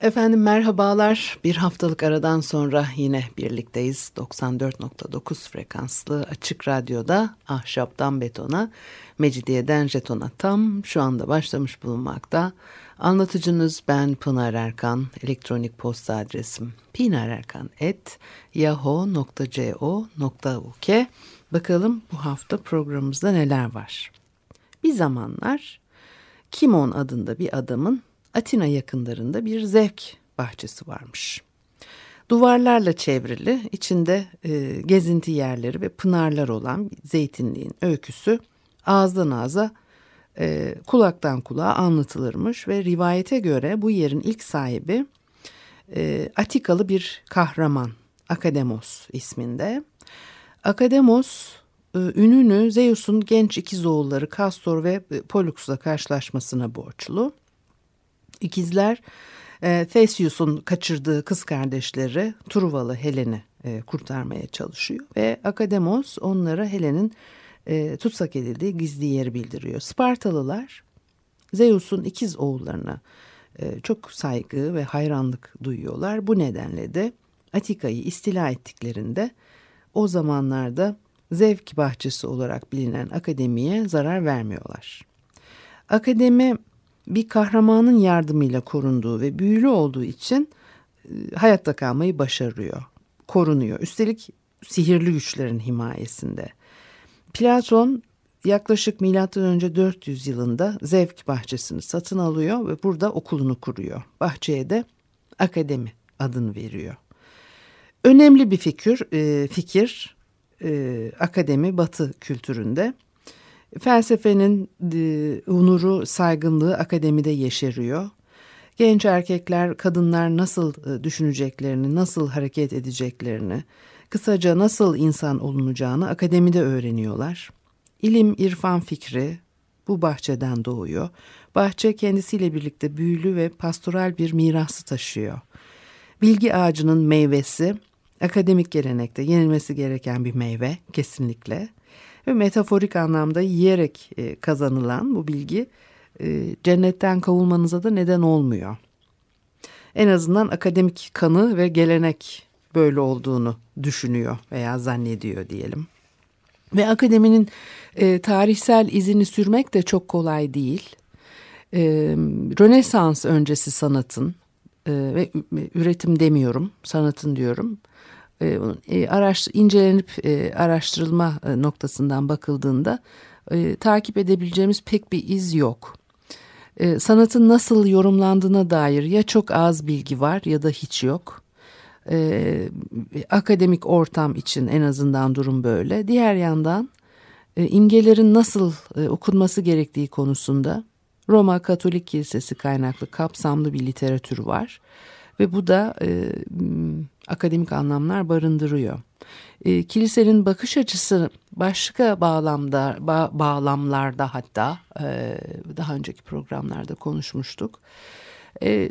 Efendim merhabalar. Bir haftalık aradan sonra yine birlikteyiz. 94.9 frekanslı açık radyoda ahşaptan betona, mecidiyeden jetona tam şu anda başlamış bulunmakta. Anlatıcınız ben Pınar Erkan. Elektronik posta adresim pinarerkan.yahoo.co.uk Bakalım bu hafta programımızda neler var. Bir zamanlar Kimon adında bir adamın Atina yakınlarında bir zevk bahçesi varmış. Duvarlarla çevrili, içinde e, gezinti yerleri ve pınarlar olan zeytinliğin öyküsü ağızdan ağza, e, kulaktan kulağa anlatılırmış ve rivayete göre bu yerin ilk sahibi e, Atikalı bir kahraman, Akademos isminde. Akademos e, ününü Zeus'un genç ikiz oğulları Kastor ve Pollux'la karşılaşmasına borçlu. İkizler e, Theseus'un kaçırdığı kız kardeşleri Truvalı Helen'i e, kurtarmaya çalışıyor ve Akademos onlara Helen'in e, tutsak edildiği gizli yeri bildiriyor. Spartalılar Zeus'un ikiz oğullarına e, çok saygı ve hayranlık duyuyorlar. Bu nedenle de Atika'yı istila ettiklerinde o zamanlarda zevk bahçesi olarak bilinen akademiye zarar vermiyorlar. Akademi bir kahramanın yardımıyla korunduğu ve büyülü olduğu için e, hayatta kalmayı başarıyor, korunuyor. Üstelik sihirli güçlerin himayesinde. Platon yaklaşık milattan önce 400 yılında Zevk bahçesini satın alıyor ve burada okulunu kuruyor. Bahçeye de akademi adını veriyor. Önemli bir fikir, e, fikir e, akademi Batı kültüründe. Felsefenin e, onuru, saygınlığı akademide yeşeriyor. Genç erkekler, kadınlar nasıl e, düşüneceklerini, nasıl hareket edeceklerini, kısaca nasıl insan olunacağını akademide öğreniyorlar. İlim, irfan fikri bu bahçeden doğuyor. Bahçe kendisiyle birlikte büyülü ve pastoral bir mirası taşıyor. Bilgi ağacının meyvesi, akademik gelenekte yenilmesi gereken bir meyve kesinlikle ve metaforik anlamda yiyerek e, kazanılan bu bilgi e, cennetten kovulmanıza da neden olmuyor. En azından akademik kanı ve gelenek böyle olduğunu düşünüyor veya zannediyor diyelim. Ve akademinin e, tarihsel izini sürmek de çok kolay değil. E, Rönesans öncesi sanatın e, ve üretim demiyorum, sanatın diyorum e, e, araş, incelenip e, araştırılma e, noktasından bakıldığında e, takip edebileceğimiz pek bir iz yok. E, sanatın nasıl yorumlandığına dair ya çok az bilgi var ya da hiç yok. E, akademik ortam için en azından durum böyle. Diğer yandan e, imgelerin nasıl e, okunması gerektiği konusunda Roma Katolik Kilisesi kaynaklı kapsamlı bir literatür var. Ve bu da e, akademik anlamlar barındırıyor. E, kilisenin bakış açısı başka bağlamda ba, bağlamlarda hatta e, daha önceki programlarda konuşmuştuk. E,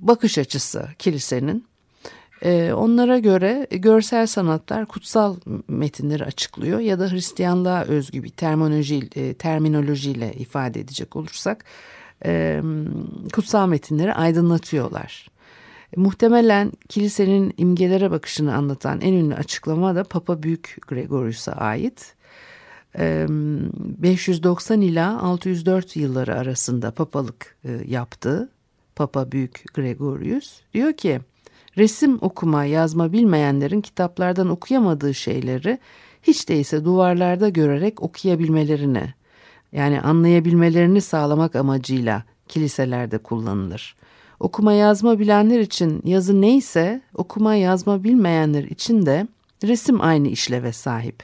bakış açısı kilisenin e, onlara göre görsel sanatlar kutsal metinleri açıklıyor ya da Hristiyanlığa özgü bir terminoloji, e, terminolojiyle ifade edecek olursak e, kutsal metinleri aydınlatıyorlar. Muhtemelen kilisenin imgelere bakışını anlatan en ünlü açıklama da Papa Büyük Gregorius'a ait. 590 ila 604 yılları arasında papalık yaptı Papa Büyük Gregorius. Diyor ki resim okuma yazma bilmeyenlerin kitaplardan okuyamadığı şeyleri hiç değilse duvarlarda görerek okuyabilmelerini yani anlayabilmelerini sağlamak amacıyla kiliselerde kullanılır. Okuma yazma bilenler için yazı neyse okuma yazma bilmeyenler için de resim aynı işleve sahip.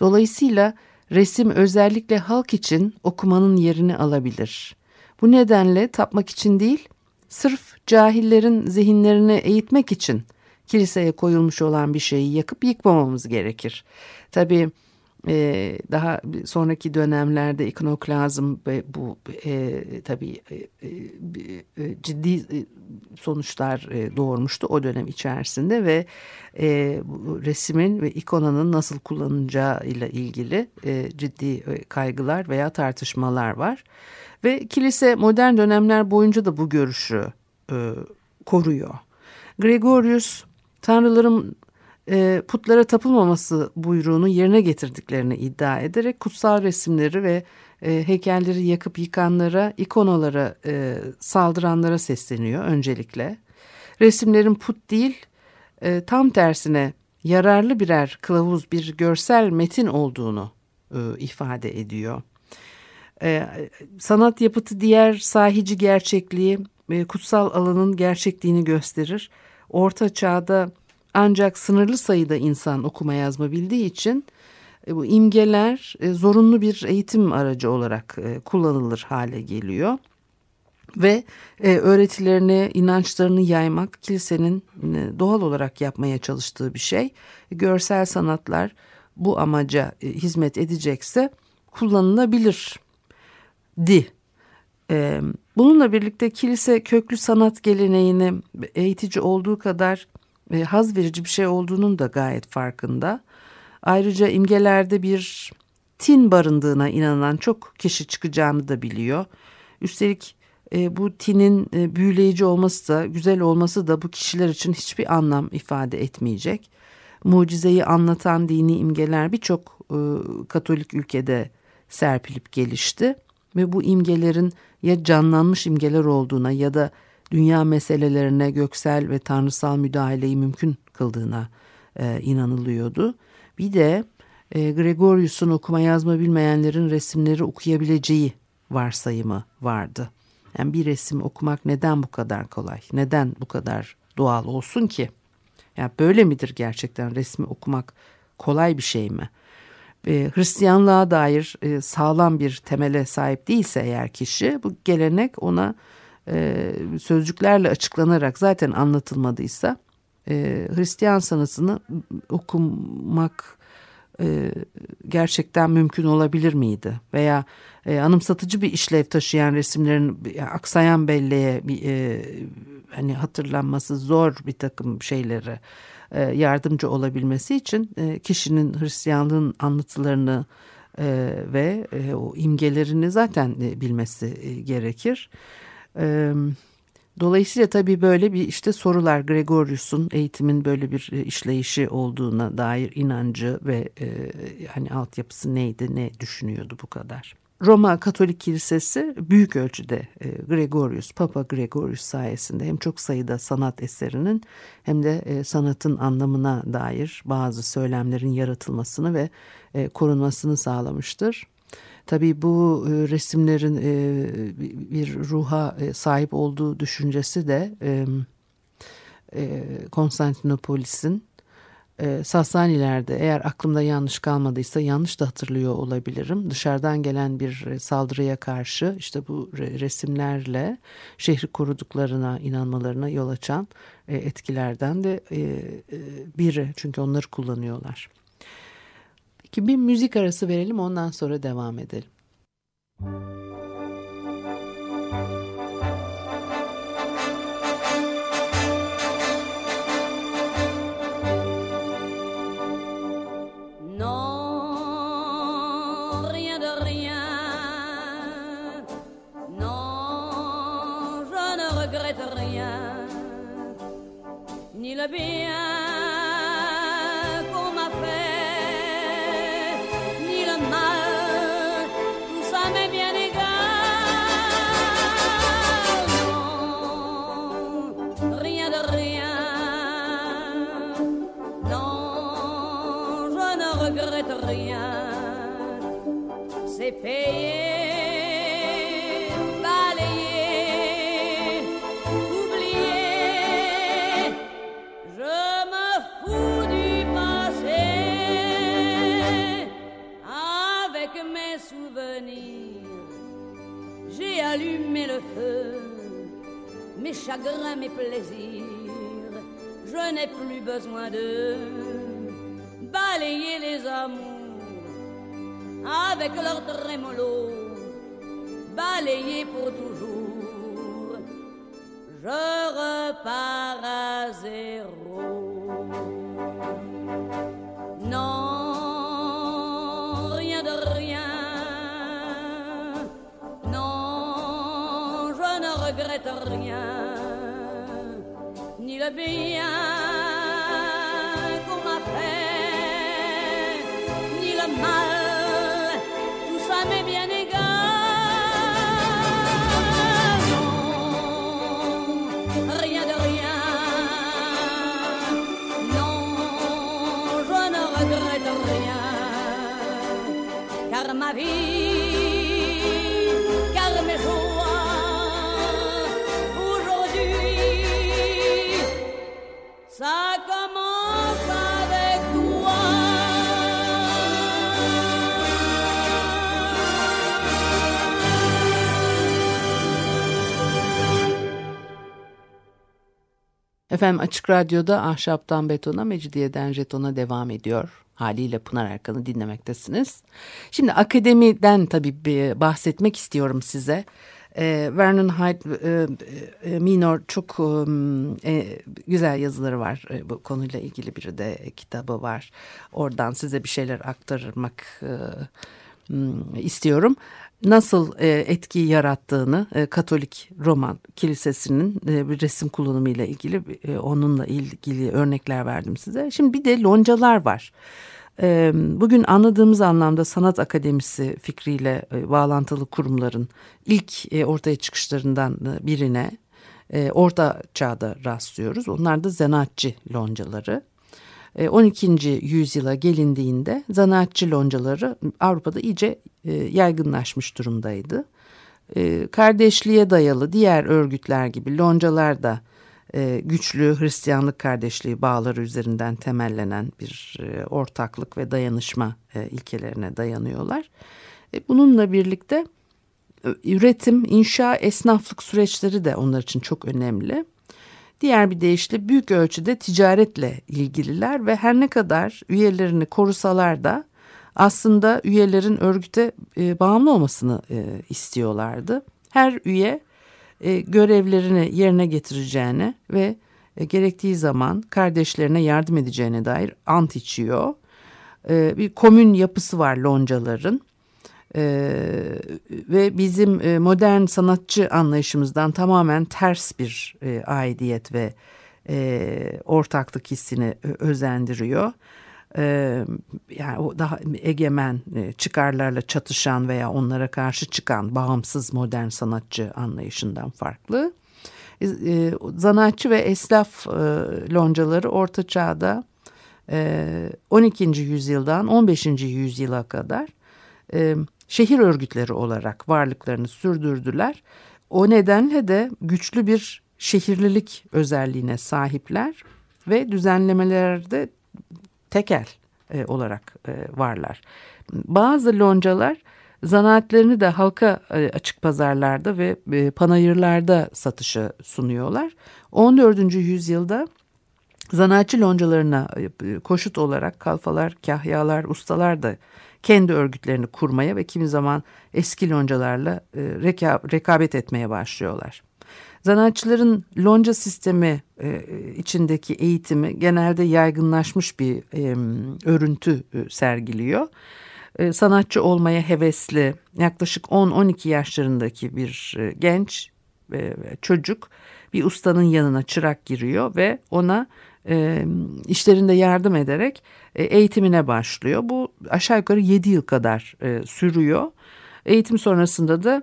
Dolayısıyla resim özellikle halk için okumanın yerini alabilir. Bu nedenle tapmak için değil, sırf cahillerin zihinlerini eğitmek için kiliseye koyulmuş olan bir şeyi yakıp yıkmamamız gerekir. Tabii e, daha sonraki dönemlerde ikonoklazm ve bu e, tabii e, e, ciddi e, sonuçlar e, doğurmuştu o dönem içerisinde ve e, bu resmin ve ikonanın nasıl kullanılacağı ile ilgili e, ciddi e, kaygılar veya tartışmalar var. Ve kilise modern dönemler boyunca da bu görüşü e, koruyor. Gregorius tanrıların e, putlara tapılmaması buyruğunu yerine getirdiklerini iddia ederek kutsal resimleri ve e, heykelleri yakıp yıkanlara, ikonalara e, saldıranlara sesleniyor öncelikle. Resimlerin put değil, tam tersine yararlı birer kılavuz, bir görsel metin olduğunu ifade ediyor. Sanat yapıtı diğer sahici gerçekliği, kutsal alanın gerçekliğini gösterir. Orta çağda ancak sınırlı sayıda insan okuma yazma bildiği için e, bu imgeler e, zorunlu bir eğitim aracı olarak e, kullanılır hale geliyor. Ve öğretilerini, inançlarını yaymak kilisenin doğal olarak yapmaya çalıştığı bir şey. Görsel sanatlar bu amaca hizmet edecekse kullanılabilir di. Bununla birlikte kilise köklü sanat geleneğini eğitici olduğu kadar ve haz verici bir şey olduğunun da gayet farkında. Ayrıca imgelerde bir tin barındığına inanan çok kişi çıkacağını da biliyor. Üstelik e, bu tinin e, büyüleyici olması da güzel olması da bu kişiler için hiçbir anlam ifade etmeyecek. Mucizeyi anlatan dini imgeler birçok e, Katolik ülkede serpilip gelişti ve bu imgelerin ya canlanmış imgeler olduğuna ya da dünya meselelerine göksel ve tanrısal müdahaleyi mümkün kıldığına e, inanılıyordu. Bir de e, Gregorius'un okuma yazma bilmeyenlerin resimleri okuyabileceği varsayımı vardı. Yani bir resim okumak neden bu kadar kolay? Neden bu kadar doğal olsun ki? Yani böyle midir gerçekten resmi okumak kolay bir şey mi? E, Hristiyanlığa dair e, sağlam bir temele sahip değilse eğer kişi bu gelenek ona e, sözcüklerle açıklanarak zaten anlatılmadıysa e, Hristiyan sanatını okumak e, gerçekten mümkün olabilir miydi? Veya e, anımsatıcı bir işlev taşıyan resimlerin yani aksayan belleğe e, hani hatırlanması zor bir takım şeyleri e, yardımcı olabilmesi için e, kişinin Hristiyanlığın anlatılarını e, ve e, o imgelerini zaten e, bilmesi e, gerekir. Dolayısıyla tabii böyle bir işte sorular Gregorius'un eğitimin böyle bir e, işleyişi olduğuna dair inancı ve e, hani altyapısı neydi ne düşünüyordu bu kadar. Roma Katolik Kilisesi büyük ölçüde e, Gregorius, Papa Gregorius sayesinde hem çok sayıda sanat eserinin hem de e, sanatın anlamına dair bazı söylemlerin yaratılmasını ve e, korunmasını sağlamıştır. Tabii bu e, resimlerin e, bir ruha e, sahip olduğu düşüncesi de Konstantinopolis'in Sasanilerde eğer aklımda yanlış kalmadıysa yanlış da hatırlıyor olabilirim. Dışarıdan gelen bir saldırıya karşı işte bu resimlerle şehri koruduklarına inanmalarına yol açan etkilerden de biri. Çünkü onları kullanıyorlar. Peki bir müzik arası verelim ondan sonra devam edelim. ni le bien besoin de balayer les amours avec leur trémolo, balayer pour toujours. Je repars à zéro. Non, rien de rien. Non, je ne regrette rien, ni le bien Efendim Açık Radyo'da Ahşaptan Betona, Mecidiyeden Jeton'a devam ediyor. Haliyle Pınar Erkan'ı dinlemektesiniz. Şimdi akademiden tabii bahsetmek istiyorum size. Ee, Vernon Hyde e, e, Minor çok e, e, güzel yazıları var. E, bu konuyla ilgili bir de kitabı var. Oradan size bir şeyler aktarmak e, istiyorum. Nasıl e, etki yarattığını e, Katolik Roma Kilisesi'nin e, bir resim kullanımıyla ilgili e, onunla ilgili örnekler verdim size. Şimdi bir de loncalar var. Bugün anladığımız anlamda sanat akademisi fikriyle bağlantılı kurumların ilk ortaya çıkışlarından birine orta çağda rastlıyoruz. Onlar da zanaatçı loncaları. E, 12. yüzyıla gelindiğinde zanaatçı loncaları Avrupa'da iyice e, yaygınlaşmış durumdaydı. E, Kardeşliğe dayalı diğer örgütler gibi loncalar da e, güçlü Hristiyanlık kardeşliği bağları üzerinden temellenen bir e, ortaklık ve dayanışma e, ilkelerine dayanıyorlar. E, Bununla birlikte e, üretim, inşa, esnaflık süreçleri de onlar için çok önemli. Diğer bir deyişle büyük ölçüde ticaretle ilgililer ve her ne kadar üyelerini korusalar da aslında üyelerin örgüte e, bağımlı olmasını e, istiyorlardı. Her üye e, görevlerini yerine getireceğine ve e, gerektiği zaman kardeşlerine yardım edeceğine dair ant içiyor. E, bir komün yapısı var loncaların. Ee, ve bizim e, modern sanatçı anlayışımızdan tamamen ters bir e, aidiyet ve e, ortaklık hissini ö- özendiriyor. Ee, yani o daha egemen e, çıkarlarla çatışan veya onlara karşı çıkan bağımsız modern sanatçı anlayışından farklı. E, e, zanaatçı ve esnaf e, loncaları Orta Çağ'da e, 12. yüzyıldan 15. yüzyıla kadar e, şehir örgütleri olarak varlıklarını sürdürdüler. O nedenle de güçlü bir şehirlilik özelliğine sahipler ve düzenlemelerde tekel e, olarak e, varlar. Bazı loncalar zanaatlerini de halka e, açık pazarlarda ve e, panayırlarda satışa sunuyorlar. 14. yüzyılda zanaatçı loncalarına e, koşut olarak kalfalar, kahyalar, ustalar da kendi örgütlerini kurmaya ve kimi zaman eski loncalarla e, reka- rekabet etmeye başlıyorlar. Zanaatçıların lonca sistemi e, içindeki eğitimi genelde yaygınlaşmış bir örüntü e, sergiliyor. Sanatçı olmaya hevesli yaklaşık 10-12 yaşlarındaki bir genç çocuk bir ustanın yanına çırak giriyor ve ona işlerinde yardım ederek eğitimine başlıyor. Bu aşağı yukarı 7 yıl kadar e, sürüyor. Eğitim sonrasında da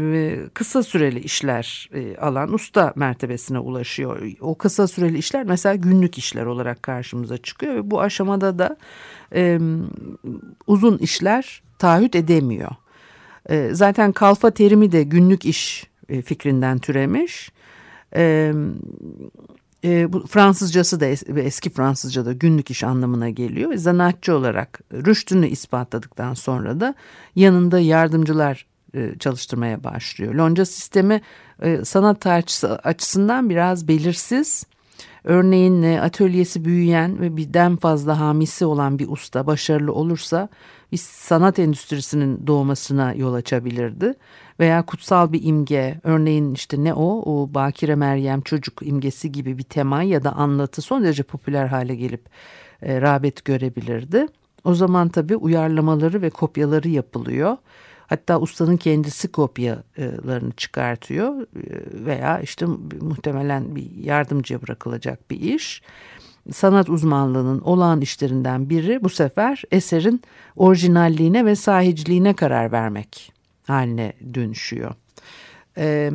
e, kısa süreli işler e, alan usta mertebesine ulaşıyor. O kısa süreli işler mesela günlük işler olarak karşımıza çıkıyor ve bu aşamada da e, uzun işler taahhüt edemiyor. E, zaten kalfa terimi de günlük iş e, fikrinden türemiş. E, e, bu Fransızcası da es, eski Fransızca'da günlük iş anlamına geliyor. Ve Zanaatçı olarak rüştünü ispatladıktan sonra da yanında yardımcılar e, çalıştırmaya başlıyor. Lonca sistemi e, sanat açısından biraz belirsiz. Örneğin e, atölyesi büyüyen ve birden fazla hamisi olan bir usta başarılı olursa bir sanat endüstrisinin doğmasına yol açabilirdi. Veya kutsal bir imge örneğin işte ne o o Bakire Meryem çocuk imgesi gibi bir tema ya da anlatı son derece popüler hale gelip e, rağbet görebilirdi. O zaman tabii uyarlamaları ve kopyaları yapılıyor. Hatta ustanın kendisi kopyalarını çıkartıyor e, veya işte muhtemelen bir yardımcıya bırakılacak bir iş. Sanat uzmanlığının olağan işlerinden biri bu sefer eserin orijinalliğine ve sahiciliğine karar vermek haline dönüşüyor. E,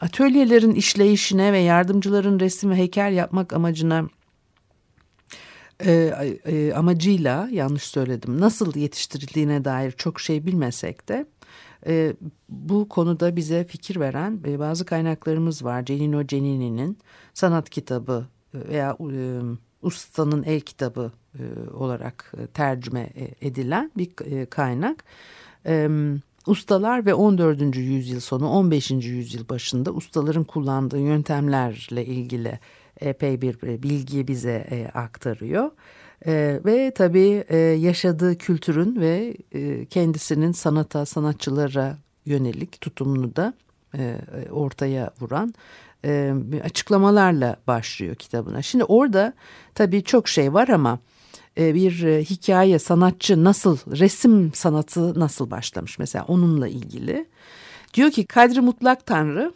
atölyelerin işleyişine ve yardımcıların resim ve heykel yapmak amacına e, e, amacıyla yanlış söyledim nasıl yetiştirildiğine dair çok şey bilmesek de e, bu konuda bize fikir veren e, bazı kaynaklarımız var. Cenino Cenini'nin sanat kitabı veya e, ustanın el kitabı e, olarak tercüme edilen bir kaynak. E, Ustalar ve 14. yüzyıl sonu 15. yüzyıl başında ustaların kullandığı yöntemlerle ilgili epey bir e, bilgi bize e, aktarıyor. E, ve tabii yaşadığı kültürün ve kendisinin sanata, sanatçılara yönelik tutumunu da ortaya vuran açıklamalarla başlıyor kitabına. Şimdi orada tabii çok şey var ama bir e, hikaye, sanatçı nasıl, resim sanatı nasıl başlamış mesela onunla ilgili. Diyor ki Kadri Mutlak Tanrı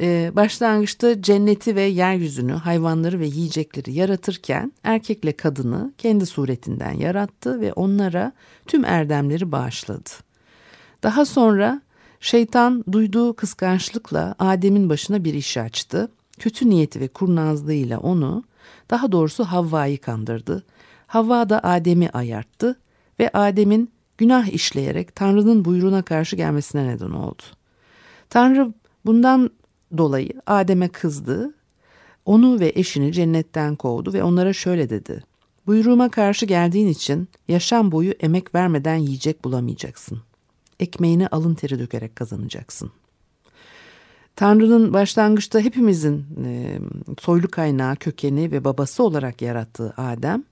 ee, başlangıçta cenneti ve yeryüzünü, hayvanları ve yiyecekleri yaratırken erkekle kadını kendi suretinden yarattı ve onlara tüm erdemleri bağışladı. Daha sonra şeytan duyduğu kıskançlıkla Adem'in başına bir iş açtı. Kötü niyeti ve kurnazlığıyla onu, daha doğrusu Havva'yı kandırdı. Havva da Adem'i ayarttı ve Adem'in günah işleyerek Tanrı'nın buyruğuna karşı gelmesine neden oldu. Tanrı bundan dolayı Adem'e kızdı. Onu ve eşini cennetten kovdu ve onlara şöyle dedi. Buyruğuma karşı geldiğin için yaşam boyu emek vermeden yiyecek bulamayacaksın. Ekmeğini alın teri dökerek kazanacaksın. Tanrı'nın başlangıçta hepimizin e, soylu kaynağı, kökeni ve babası olarak yarattığı Adem,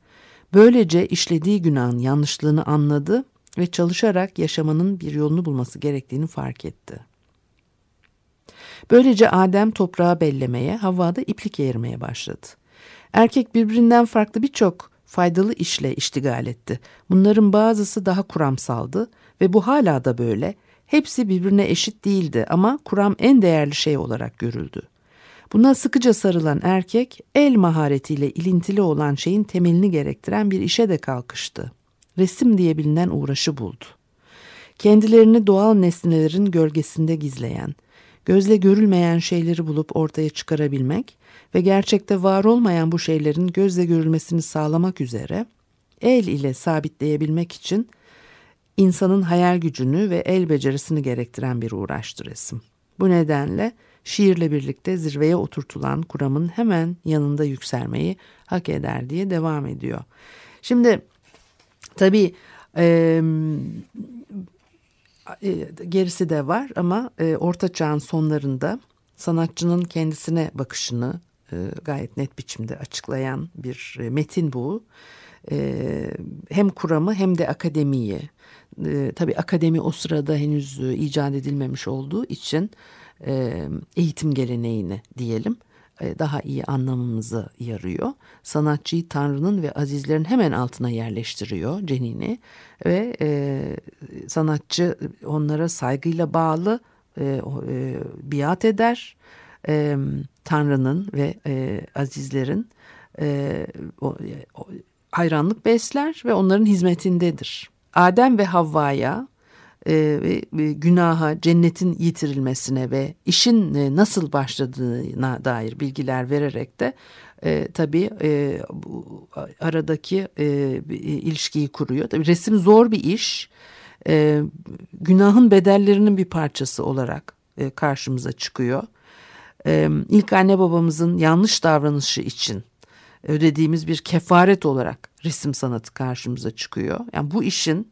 böylece işlediği günahın yanlışlığını anladı ve çalışarak yaşamanın bir yolunu bulması gerektiğini fark etti. Böylece Adem toprağı bellemeye, Havva da iplik eğirmeye başladı. Erkek birbirinden farklı birçok faydalı işle iştigal etti. Bunların bazısı daha kuramsaldı ve bu hala da böyle. Hepsi birbirine eşit değildi ama kuram en değerli şey olarak görüldü. Buna sıkıca sarılan erkek el maharetiyle ilintili olan şeyin temelini gerektiren bir işe de kalkıştı. Resim diye bilinen uğraşı buldu. Kendilerini doğal nesnelerin gölgesinde gizleyen, gözle görülmeyen şeyleri bulup ortaya çıkarabilmek ve gerçekte var olmayan bu şeylerin gözle görülmesini sağlamak üzere el ile sabitleyebilmek için insanın hayal gücünü ve el becerisini gerektiren bir uğraştır resim. Bu nedenle şiirle birlikte zirveye oturtulan kuramın hemen yanında yükselmeyi hak eder diye devam ediyor. Şimdi tabii e, gerisi de var ama e, Orta Çağ'ın sonlarında sanatçının kendisine bakışını e, gayet net biçimde açıklayan bir metin bu. E, hem kuramı hem de akademiyi. E, tabii akademi o sırada henüz e, icat edilmemiş olduğu için e, eğitim geleneğini diyelim e, daha iyi anlamamızı yarıyor. Sanatçıyı Tanrı'nın ve azizlerin hemen altına yerleştiriyor Cenini ve e, sanatçı onlara saygıyla bağlı e, e, biat eder. E, Tanrı'nın ve e, azizlerin e, o, o, hayranlık besler ve onların hizmetindedir. Adem ve Havva'ya e, günaha, cennetin yitirilmesine ve işin e, nasıl başladığına dair bilgiler vererek de e, tabii e, bu aradaki e, ilişkiyi kuruyor. Tabii resim zor bir iş. E, günahın bedellerinin bir parçası olarak e, karşımıza çıkıyor. E, ilk anne babamızın yanlış davranışı için ödediğimiz bir kefaret olarak resim sanatı karşımıza çıkıyor. Yani bu işin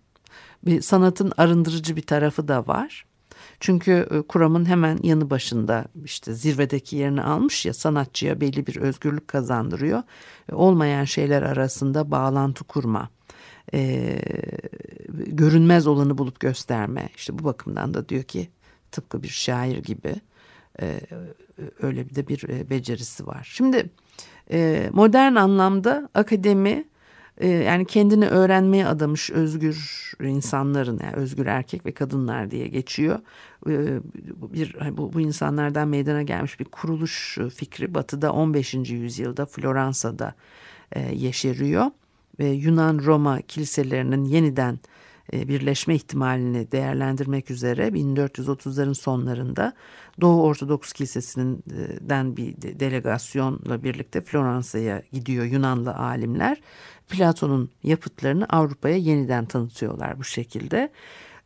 bir sanatın arındırıcı bir tarafı da var. Çünkü e, kuramın hemen yanı başında işte zirvedeki yerini almış ya sanatçıya belli bir özgürlük kazandırıyor. E, olmayan şeyler arasında bağlantı kurma, e, görünmez olanı bulup gösterme. İşte bu bakımdan da diyor ki tıpkı bir şair gibi e, öyle bir de bir e, becerisi var. Şimdi modern anlamda akademi e, yani kendini öğrenmeye adamış özgür insanların yani özgür erkek ve kadınlar diye geçiyor. E, bir bu, bu insanlardan meydana gelmiş bir kuruluş fikri Batı'da 15. yüzyılda Floransa'da e, yeşeriyor ve Yunan-Roma kiliselerinin yeniden e, birleşme ihtimalini değerlendirmek üzere 1430'ların sonlarında Doğu Ortodoks Kilisesi'nden bir delegasyonla birlikte Floransa'ya gidiyor Yunanlı alimler. Platon'un yapıtlarını Avrupa'ya yeniden tanıtıyorlar bu şekilde.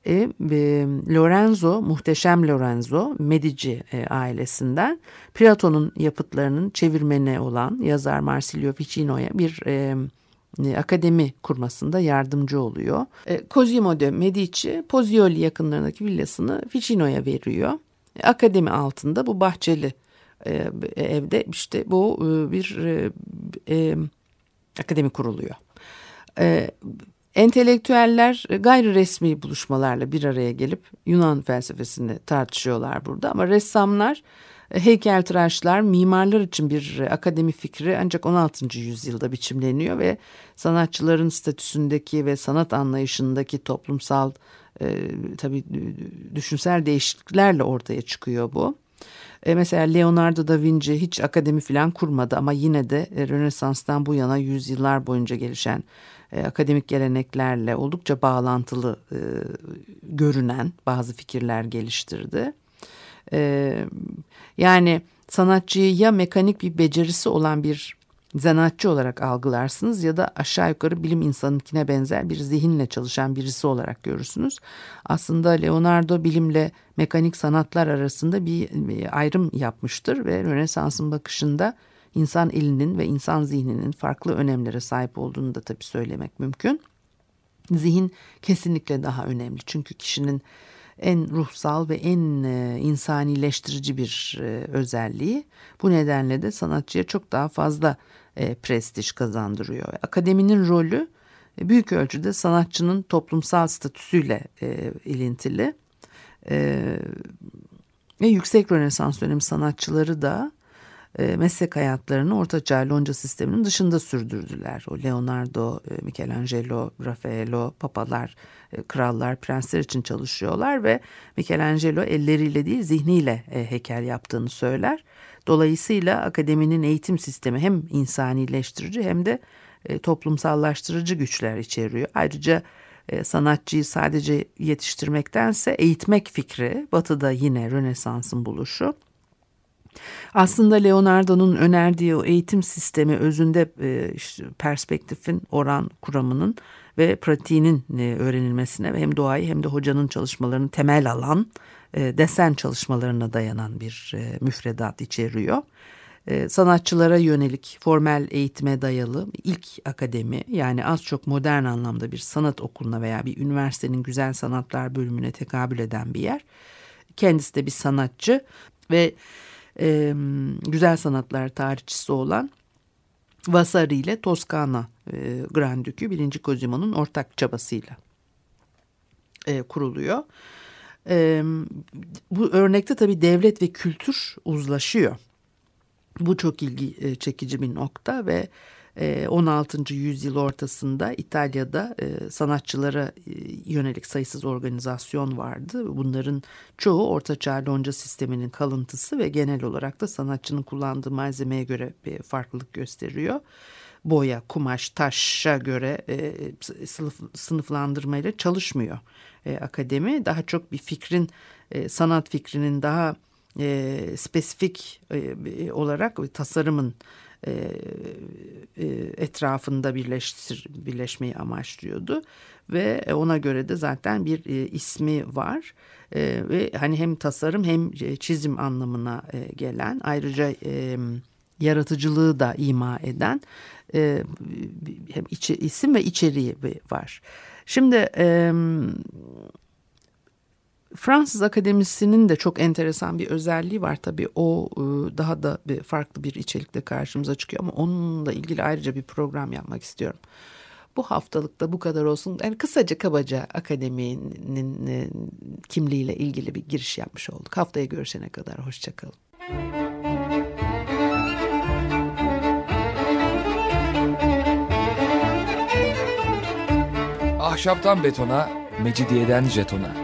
E, e, Lorenzo, muhteşem Lorenzo, Medici e, ailesinden Platon'un yapıtlarının çevirmeni olan yazar Marsilio Ficino'ya bir e, e, akademi kurmasında yardımcı oluyor. E, Cosimo de Medici Pozioli yakınlarındaki villasını Ficino'ya veriyor. E, akademi altında bu bahçeli e, evde işte bu e, bir e, e, akademi kuruluyor. E, entelektüeller gayri resmi buluşmalarla bir araya gelip Yunan felsefesini tartışıyorlar burada ama ressamlar heykeltıraşlar mimarlar için bir akademi fikri ancak 16. yüzyılda biçimleniyor ve sanatçıların statüsündeki ve sanat anlayışındaki toplumsal e, tabii düşünsel değişikliklerle ortaya çıkıyor bu. E, mesela Leonardo da Vinci hiç akademi falan kurmadı ama yine de e, Rönesans'tan bu yana yüzyıllar boyunca gelişen e, akademik geleneklerle oldukça bağlantılı e, görünen bazı fikirler geliştirdi. E, yani sanatçıyı ya mekanik bir becerisi olan bir zanaatçı olarak algılarsınız ya da aşağı yukarı bilim insanınkine benzer bir zihinle çalışan birisi olarak görürsünüz. Aslında Leonardo bilimle mekanik sanatlar arasında bir, ayrım yapmıştır ve Rönesans'ın bakışında insan elinin ve insan zihninin farklı önemlere sahip olduğunu da tabii söylemek mümkün. Zihin kesinlikle daha önemli çünkü kişinin en ruhsal ve en e, insanileştirici bir e, özelliği. Bu nedenle de sanatçıya çok daha fazla e, prestij kazandırıyor. Akademinin rolü e, büyük ölçüde sanatçının toplumsal statüsüyle e, ilintili. E, ve yüksek Rönesans dönemi sanatçıları da meslek hayatlarını Ortaçağ Lonca sisteminin dışında sürdürdüler. O Leonardo, e, Michelangelo, Raffaello, papalar, e, krallar, prensler için çalışıyorlar ve Michelangelo elleriyle değil zihniyle e, heykel yaptığını söyler. Dolayısıyla akademinin eğitim sistemi hem insanileştirici hem de e, toplumsallaştırıcı güçler içeriyor. Ayrıca e, sanatçıyı sadece yetiştirmektense eğitmek fikri batıda yine Rönesans'ın buluşu. Aslında Leonardo'nun önerdiği o eğitim sistemi özünde e, işte perspektifin, oran kuramının ve pratiğinin e, öğrenilmesine hem doğayı hem de hocanın çalışmalarını temel alan e, desen çalışmalarına dayanan bir e, müfredat içeriyor. E, sanatçılara yönelik formel eğitime dayalı ilk akademi yani az çok modern anlamda bir sanat okuluna veya bir üniversitenin güzel sanatlar bölümüne tekabül eden bir yer. Kendisi de bir sanatçı ve e, güzel sanatlar tarihçisi olan Vasari ile Toskana e, Grand Dükü 1. Cosimo'nun ortak çabasıyla e, kuruluyor. E, bu örnekte tabii devlet ve kültür uzlaşıyor. Bu çok ilgi çekici bir nokta ve 16. Ee, yüzyıl ortasında İtalya'da e, sanatçılara e, yönelik sayısız organizasyon vardı. Bunların çoğu Ortaçağ lonca sisteminin kalıntısı ve genel olarak da sanatçının kullandığı malzemeye göre bir farklılık gösteriyor. Boya, kumaş, taşa göre e, sınıf, sınıflandırmayla çalışmıyor akademi. Daha çok bir fikrin, sanat fikrinin daha spesifik olarak tasarımın e, e, etrafında birleştir, birleşmeyi amaçlıyordu ve ona göre de zaten bir e, ismi var ve hani hem tasarım hem çizim anlamına gelen ayrıca yaratıcılığı da ima eden hem içi, isim ve içeriği var. Şimdi Fransız Akademisi'nin de çok enteresan bir özelliği var tabii. O e, daha da bir farklı bir içerikle karşımıza çıkıyor ama onunla ilgili ayrıca bir program yapmak istiyorum. Bu haftalıkta bu kadar olsun. Yani kısaca kabaca akademinin e, kimliğiyle ilgili bir giriş yapmış olduk. Haftaya görüşene kadar hoşçakalın. Ahşaptan betona, mecidiyeden jetona.